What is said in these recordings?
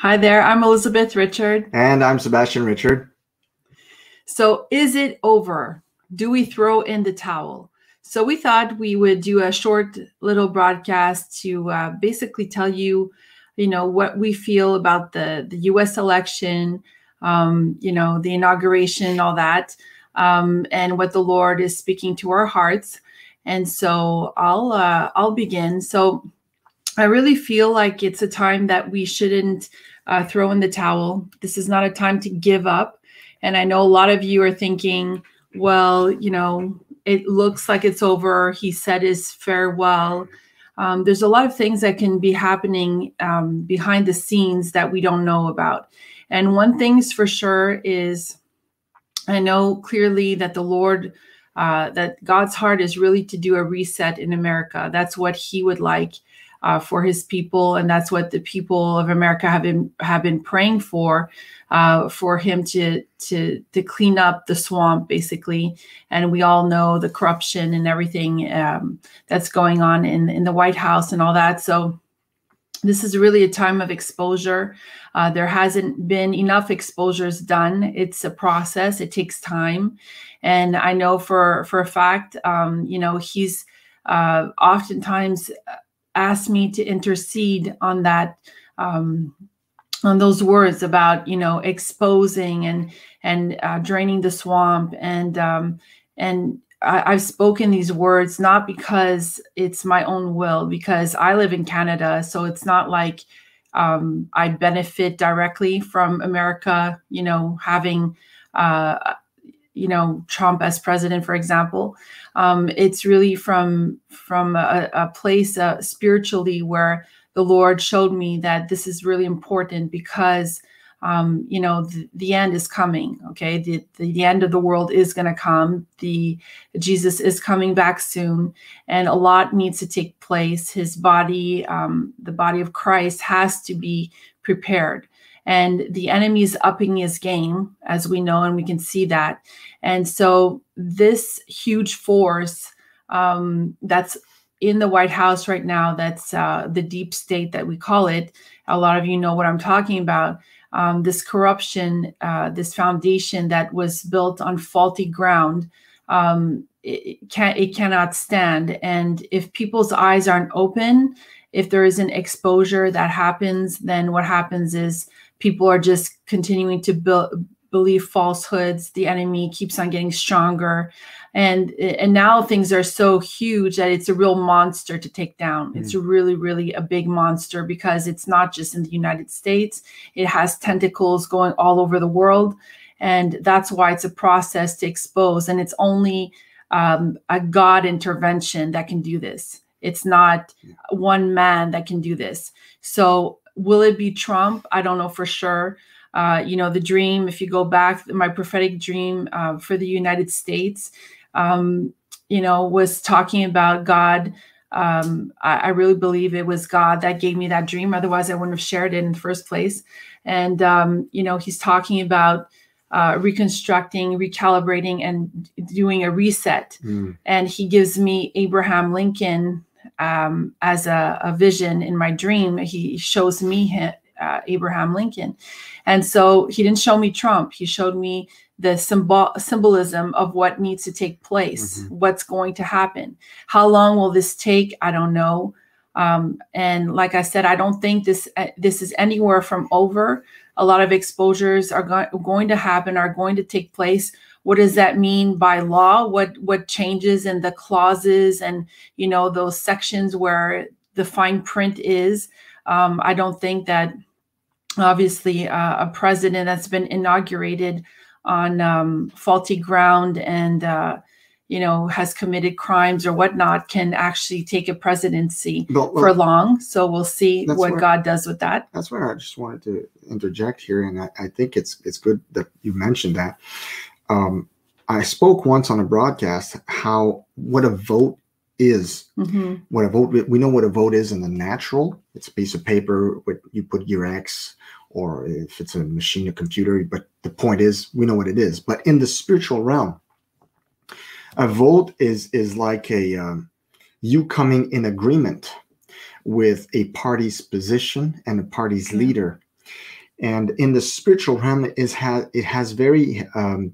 Hi there, I'm Elizabeth Richard. And I'm Sebastian Richard. So, is it over? Do we throw in the towel? So, we thought we would do a short little broadcast to uh, basically tell you, you know, what we feel about the, the US election, um, you know, the inauguration, all that, um, and what the Lord is speaking to our hearts. And so, I'll uh, I'll begin. So, I really feel like it's a time that we shouldn't uh, throw in the towel. This is not a time to give up. And I know a lot of you are thinking, well, you know, it looks like it's over. He said his farewell. Um, there's a lot of things that can be happening um, behind the scenes that we don't know about. And one thing's for sure is I know clearly that the Lord, uh, that God's heart is really to do a reset in America. That's what He would like uh, for his people, and that's what the people of America have been have been praying for, uh, for him to to to clean up the swamp, basically. And we all know the corruption and everything um, that's going on in in the White House and all that. So this is really a time of exposure. Uh, there hasn't been enough exposures done. It's a process. It takes time, and I know for for a fact, um, you know, he's uh, oftentimes asked me to intercede on that um, on those words about you know exposing and and uh, draining the swamp. And um, and I, have spoken these words not because it's my own will because I live in Canada so it's not like um, I benefit directly from America you know having uh, you know Trump as president, for example. Um, it's really from from a, a place uh, spiritually where the Lord showed me that this is really important because um, you know the, the, end is coming. Okay, the, the, the end of the world is going to come. The Jesus is coming back soon, and a lot needs to take place. His body, um, the body of Christ, has to be prepared and the enemy is upping his game as we know and we can see that. And so this huge force um, that's in the white house right now that's uh, the deep state that we call it a lot of you know what i'm talking about um, this corruption uh, this foundation that was built on faulty ground um, it, can it cannot stand. And if people's eyes aren't open if there is an exposure that happens then what happens is people are just continuing to build, believe falsehoods. The enemy keeps on getting stronger. And and now things are so huge that it's a real monster to take down. Mm. it's really really a big monster because it's not just in the united states. It has tentacles going all over the world. And that's why it's a process to expose. And it's only um, a god intervention that can do this it's not one man that can do this so Will it be Trump? I don't know for sure. Uh, you know, the dream, if you go back, my prophetic dream uh, for the United States, um, you know, was talking about God. Um, I, I, really believe it was God that gave me that dream. Otherwise, I wouldn't have shared it in the first place. And, um, you know, he's talking about uh, reconstructing, recalibrating, and doing a reset. Mm. And he gives me Abraham Lincoln um, as a, a, vision in my dream. He shows me him, uh, Abraham Lincoln, and so he didn't show me Trump. He showed me the symbol symbolism of what needs to take place, mm-hmm. what's going to happen. How long will this take? I don't know. Um, and like I said, I don't think this uh, this is anywhere from over. A lot of exposures are go- going to happen, are going to take place what does that mean by law? What what changes in the clauses and you know those sections where the fine print is? Um, i don't think that obviously uh, a president that's been inaugurated on um, faulty ground and uh, you know has committed crimes or whatnot can actually take a presidency but, well, for long. So we'll see what where, god does with that. That's where i just wanted to interject here and I, I think it's it's good that you mentioned that um, I spoke once on a broadcast how what a vote is. Mm-hmm. What a vote we know what a vote is in the natural. It's a piece of paper where you put your X, or if it's a machine or computer. But the point is, we know what it is. But in the spiritual realm, a vote is is like a um, you coming in agreement with a party's position and a party's leader and in the spiritual realm is has it has very um,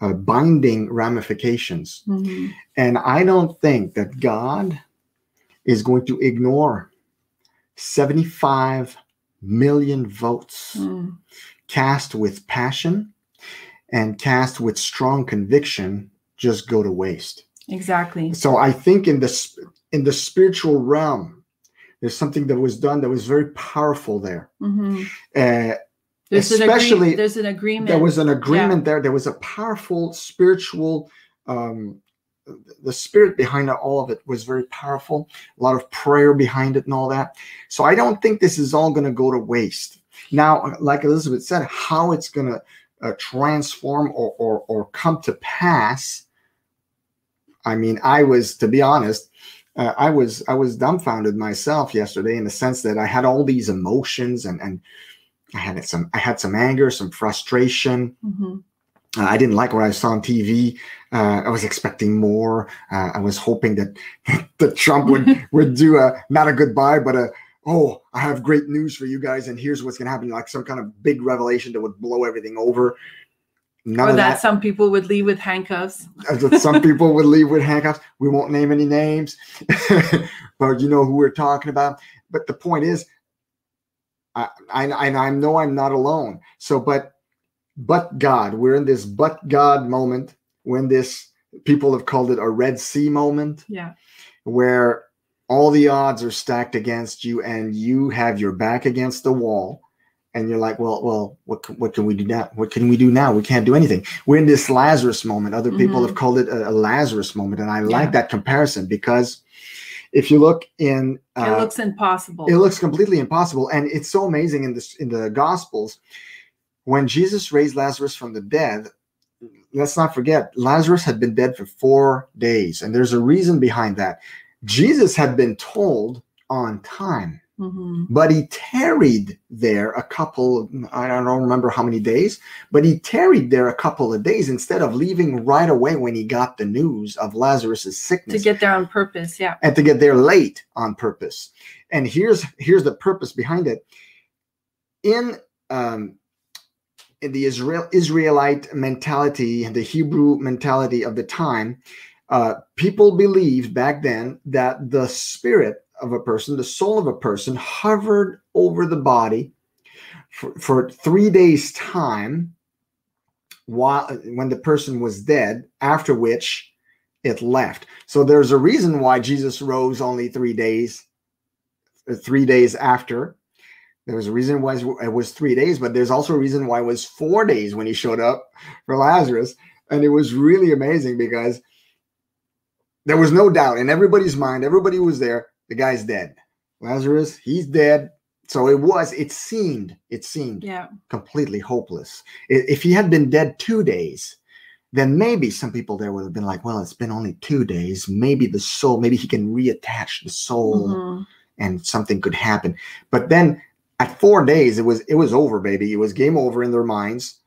uh, binding ramifications Mhm. and i don't think that god is going to ignore 75 million votes Mm. cast with passion and cast with strong conviction just go to waste Exactly. so i think in the in the spiritual realm there's something that was done that was very powerful there Mhm. uh, There's an Especially- agree- there's an agreement. there was an agreement there. There was a powerful spiritual um the spirit behind all of it was very powerful. A lot of prayer behind it and all that. So i don't think this is all going to go to waste. Now like elizabeth said how it's going to uh, transform or, or or come to pass i mean i was to be honest uh, i was i was dumbfounded myself yesterday in the sense that i had all these emotions and and i had some i had some anger some frustration Mhm. uh, I didn't like what I saw on TV. Uh, I was expecting more. Uh, I was hoping that that Trump would would do a not a goodbye, but a oh, I have great news for you guys, and here's what's gonna happen, like some kind of big revelation that would blow everything over. None Or that that. some people would leave with handcuffs. Some people would leave with handcuffs. We won't name any names, but you know who we're talking about. But the point is, I, I I I know I'm not alone. So, but but God, we're in this but God moment. When this people have called it a Red Sea moment, Yeah. where all the odds are stacked against you and you have your back against the wall. And you're like well well what, can- what can we do now? What can we do now? We can't do anything. We're in this lazarus moment. Other people Mhm. have called it a, a lazarus moment. And i like that comparison because if you look in It uh, looks impossible. it looks completely impossible and it's so amazing in this in the gospels. When jesus raised lazarus from the dead let's not forget lazarus had been dead for four days and there's a reason behind that. Jesus had been told on time Mhm. but he tarried there a couple i don't remember how many days but he tarried there a couple of days instead of leaving right away when he got the news of lazarus's sickness. To get there on purpose. Yeah. and to get there late on purpose. And here's here's the purpose behind it. In um, in the Israel Israelite mentality, the Hebrew mentality of the time, uh, people believed back then that the spirit of a person, the soul of a person, hovered over the body for, for three days' time while when the person was dead, after which it left. So there's a reason why Jesus rose only three days, three days after. There was a reason why it was three days, but there's also a reason why it was four days when he showed up for Lazarus. And it was really amazing because there was no doubt in everybody's mind, everybody was there, the guy's dead. Lazarus, he's dead. So it was, it seemed, it seemed Yeah. completely hopeless. If he had been dead two days, then maybe some people there would have been like, well, it's been only two days. Maybe the soul, maybe he can reattach the soul Mhm. and something could happen. But then at four days, it was it was over, baby. It was game over in their minds.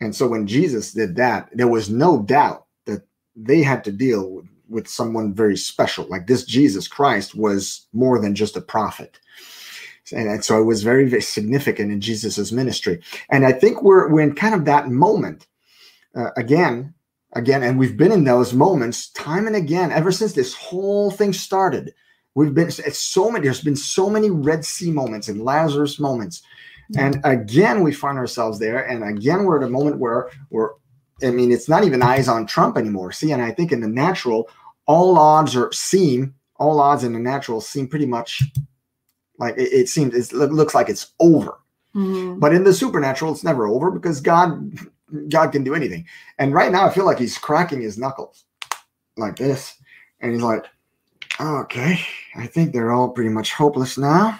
And so when Jesus did that, there was no doubt that they had to deal with, with someone very special. Like this Jesus Christ was more than just a prophet. And, so it was very, very significant in Jesus's ministry. And I think we're we're in kind of that moment uh, again, again, and we've been in those moments time and again ever since this whole thing started. We've been it's so many. There's been so many Red Sea moments and Lazarus moments, and again we find ourselves there. And again we're at a moment where we're. I mean, it's not even eyes on Trump anymore. See, and I think in the natural, all odds are seem all odds in the natural seem pretty much like it, it seems it looks like it's over. Mhm. But in the supernatural, it's never over because God God can do anything. And right now I feel like he's cracking his knuckles like this. And he's like, okay, I think they're all pretty much hopeless now.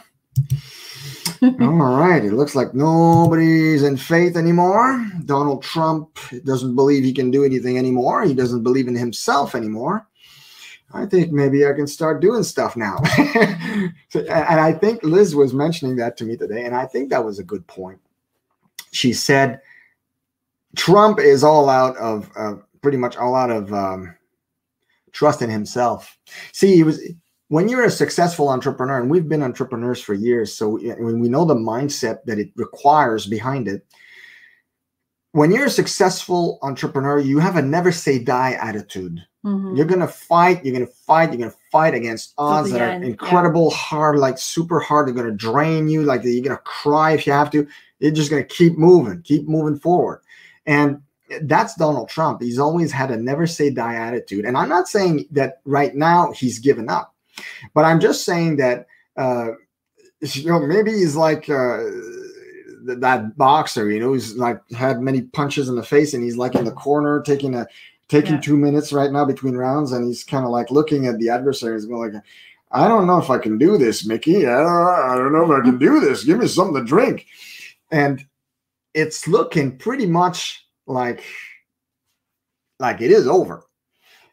all right. It looks like nobody's in faith anymore. Donald Trump doesn't believe he can do anything anymore. He doesn't believe in himself anymore. I think maybe I can start doing stuff now. So- and I think Liz was mentioning that to me today, and I think that was a good point. She said Trump is all out of uh, pretty much all out of um, trust in himself. See, he was when you're a successful entrepreneur, and we've been entrepreneurs for years, so we know the mindset that it requires behind it, when you're a successful entrepreneur, you have a never say die attitude. Mm-hmm. You're gonna fight. You're gonna fight. You're gonna fight against odds that end. are incredible, yeah. hard, like super hard. They're gonna drain you. Like you're gonna cry if you have to. You're just gonna keep moving, keep moving forward. And that's Donald Trump. He's always had a never say die attitude. And I'm not saying that right now he's given up, but I'm just saying that uh, you know maybe he's like. Uh, that boxer, you know, he's like had many punches in the face, and he's like in the corner taking a taking yeah. two minutes right now between rounds, and he's kind of like looking at the adversary. He's going like, I don't know if I can do this, Mickey. I don't, I don't know if I can do this. Give me something to drink. And it's looking pretty much like like it is over.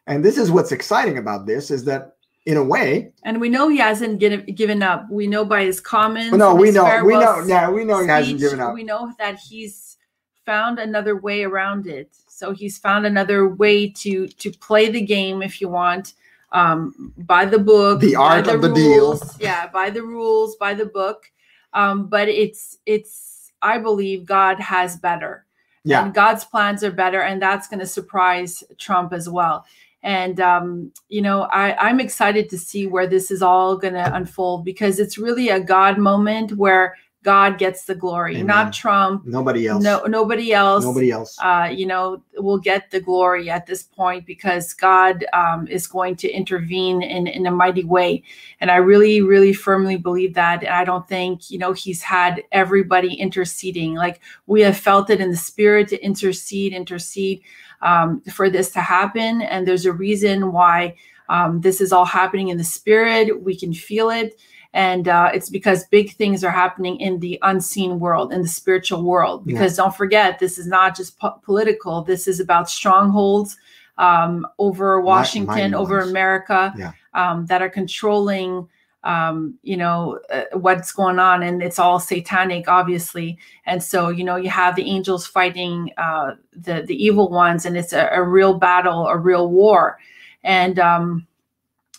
And this is what's exciting about this is that in a way. And we know he hasn't given up. We know by his comments. no, we know, we know, yeah, we know he hasn't given up. We know that he's found another way around it. So he's found another way to to play the game, if you want, um, by the book, the art the of the rules, deal. Yeah, by the rules, by the book. Um, but it's it's I believe God has better. Yeah. And God's plans are better, and that's going to surprise Trump as well. And um, you know, I, I'm excited to see where this is all going to unfold because it's really a God moment where God gets the glory, Amen. not Trump. Nobody else. No, nobody else. Nobody else. Uh, you know, will get the glory at this point because God um, is going to intervene in in a mighty way, and I really, really firmly believe that. And I don't think you know He's had everybody interceding like we have felt it in the spirit to intercede, intercede um, for this to happen, and there's a reason why um, this is all happening in the spirit. We can feel it and uh, it's because big things are happening in the unseen world in the spiritual world because yeah. don't forget this is not just po- political this is about strongholds um, over washington over america yeah. um, that are controlling um, you know uh, what's going on and it's all satanic obviously. And so you know you have the angels fighting uh, the the evil ones and it's a, a real battle a real war. And um,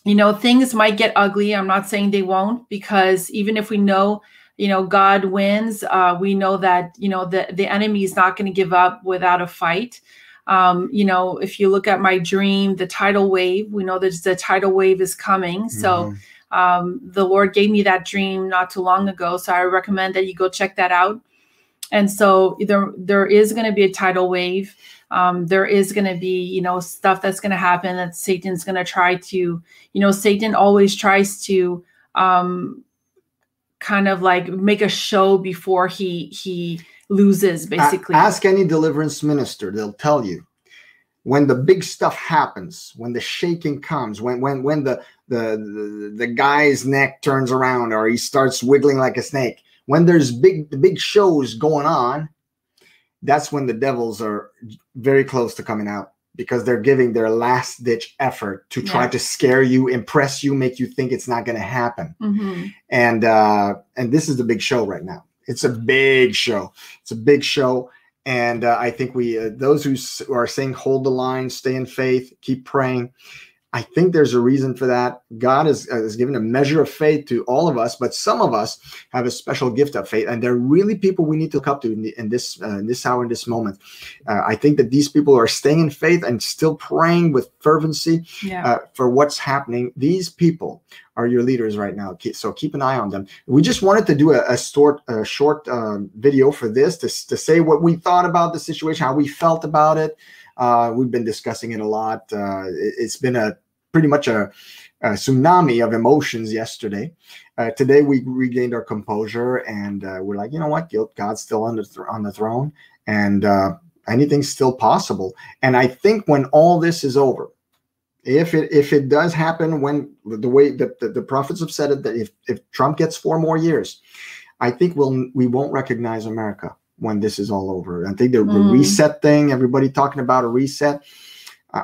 you know things might get ugly. I'm not saying they won't because even if we know you know god wins uh, we know that you know the, the enemy is not going to give up without a fight. Um, you know if you look at my dream the tidal wave we know that the tidal wave is coming. Mm-hmm. Um, the lord gave me that dream not too long ago so i recommend that you go check that out. And so there there is going to be a tidal wave. Um, there is going to be you know stuff that's going to happen that satan's going to try to you know satan always tries to um, kind of like make a show before he he loses basically. ask any deliverance minister they'll tell you when the big stuff happens when the shaking comes when when when the the the, the guy's neck turns around or he starts wiggling like a snake when there's big the big shows going on that's when the devils are very close to coming out because they're giving their last ditch effort to try yeah. to scare you impress you make you think it's not going to happen mm-hmm. and uh and this is the big show right now it's a big show it's a big show and uh, i think we uh, those who are saying hold the line stay in faith keep praying I think there's a reason for that. God has, has given a measure of faith to all of us, but some of us have a special gift of faith, and they're really people we need to look up to in, the, in this uh, in this hour, in this moment. Uh, I think that these people are staying in faith and still praying with fervency yeah. uh, for what's happening. These people are your leaders right now, so keep an eye on them. We just wanted to do a, a short a short um, video for this to to say what we thought about the situation, how we felt about it. Uh, we've been discussing it a lot. Uh, it, has been a pretty much a, a tsunami of emotions yesterday. Uh, today we regained our composure and uh, we're like, you know what, God's still on the th- on the throne, and uh, anything's still possible. And I think when all this is over, if it if it does happen when the way that the, the prophets have said it that if if Trump gets four more years, I think we'll we won't recognize America when this is all over. I think the, mm. reset thing, everybody talking about a reset.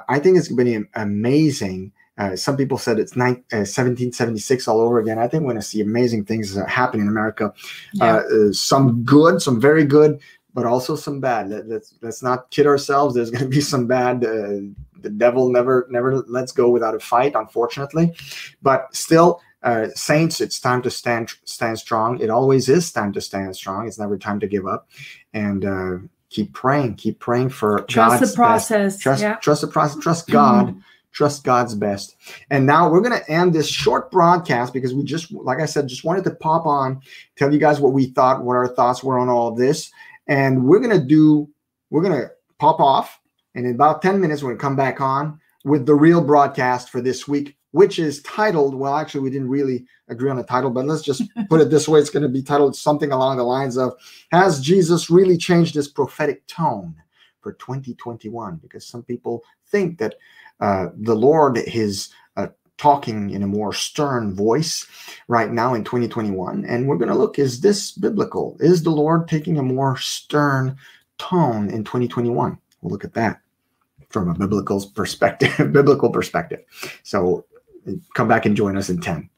I think it's going to be amazing. Uh, some people said it's nine, uh, 1776 all over again. I think we're going to see amazing things happen in America. Yeah. Uh, uh, some good, some very good, but also some bad. Let, us let's not kid ourselves. There's going to be some bad. Uh, the devil never never lets go without a fight, unfortunately. But still, uh, saints, it's time to stand stand strong. It always is time to stand strong. It's never time to give up, and uh, keep praying. Keep praying for trust God's the process. Best. Trust yeah. trust the process. Trust God. Mm-hmm. Trust God's best. And now we're going to end this short broadcast because we just, like I said, just wanted to pop on, tell you guys what we thought, what our thoughts were on all of this. And we're going to do, we're going to pop off. And in about 10 minutes, we're going to come back on with the real broadcast for this week, which is titled, well, actually, we didn't really agree on the title, but let's just put it this way. It's going to be titled something along the lines of Has Jesus really changed his prophetic tone for 2021? Because some people think that uh, the Lord is uh, talking in a more stern voice right now in 2021. And we're going to look is this biblical? Is the Lord taking a more stern tone in 2021? We'll look at that from a biblical perspective, biblical perspective. So come back and join us in 10.